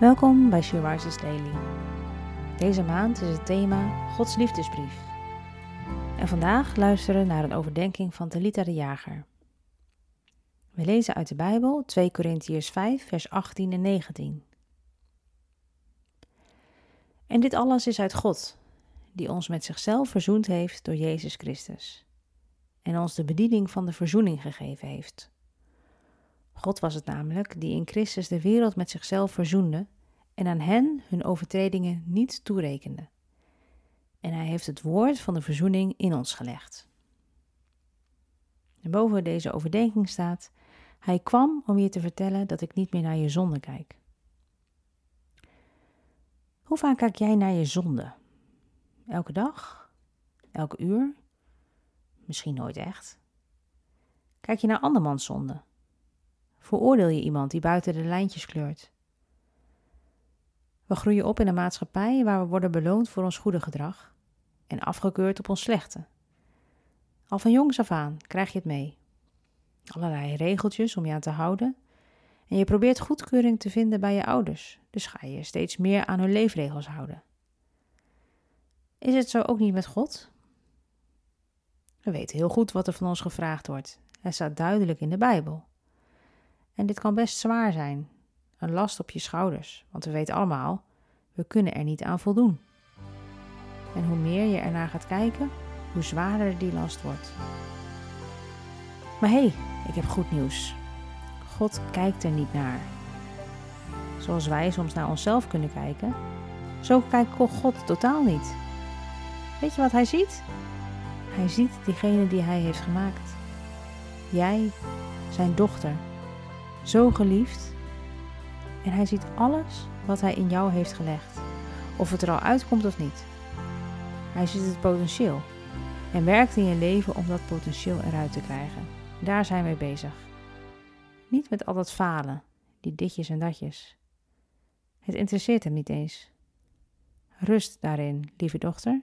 Welkom bij She Rises Daily. Deze maand is het thema Gods liefdesbrief. En vandaag luisteren naar een overdenking van Talita de Jager. We lezen uit de Bijbel 2 Korintiërs 5 vers 18 en 19. En dit alles is uit God, die ons met zichzelf verzoend heeft door Jezus Christus en ons de bediening van de verzoening gegeven heeft. God was het namelijk die in Christus de wereld met zichzelf verzoende en aan hen hun overtredingen niet toerekende. En hij heeft het woord van de verzoening in ons gelegd. En boven deze overdenking staat: Hij kwam om je te vertellen dat ik niet meer naar je zonde kijk. Hoe vaak kijk jij naar je zonde? Elke dag? Elke uur? Misschien nooit echt. Kijk je naar andermans zonde? Veroordeel je iemand die buiten de lijntjes kleurt? We groeien op in een maatschappij waar we worden beloond voor ons goede gedrag en afgekeurd op ons slechte. Al van jongs af aan krijg je het mee. Allerlei regeltjes om je aan te houden. En je probeert goedkeuring te vinden bij je ouders, dus ga je steeds meer aan hun leefregels houden. Is het zo ook niet met God? We weten heel goed wat er van ons gevraagd wordt. Het staat duidelijk in de Bijbel. En dit kan best zwaar zijn, een last op je schouders, want we weten allemaal, we kunnen er niet aan voldoen. En hoe meer je ernaar gaat kijken, hoe zwaarder die last wordt. Maar hé, hey, ik heb goed nieuws. God kijkt er niet naar. Zoals wij soms naar onszelf kunnen kijken, zo kijkt God totaal niet. Weet je wat hij ziet? Hij ziet diegene die hij heeft gemaakt. Jij, zijn dochter, zo geliefd. En hij ziet alles wat hij in jou heeft gelegd, of het er al uitkomt of niet. Hij ziet het potentieel en werkt in je leven om dat potentieel eruit te krijgen. Daar zijn wij bezig. Niet met al dat falen, die ditjes en datjes. Het interesseert hem niet eens. Rust daarin, lieve dochter.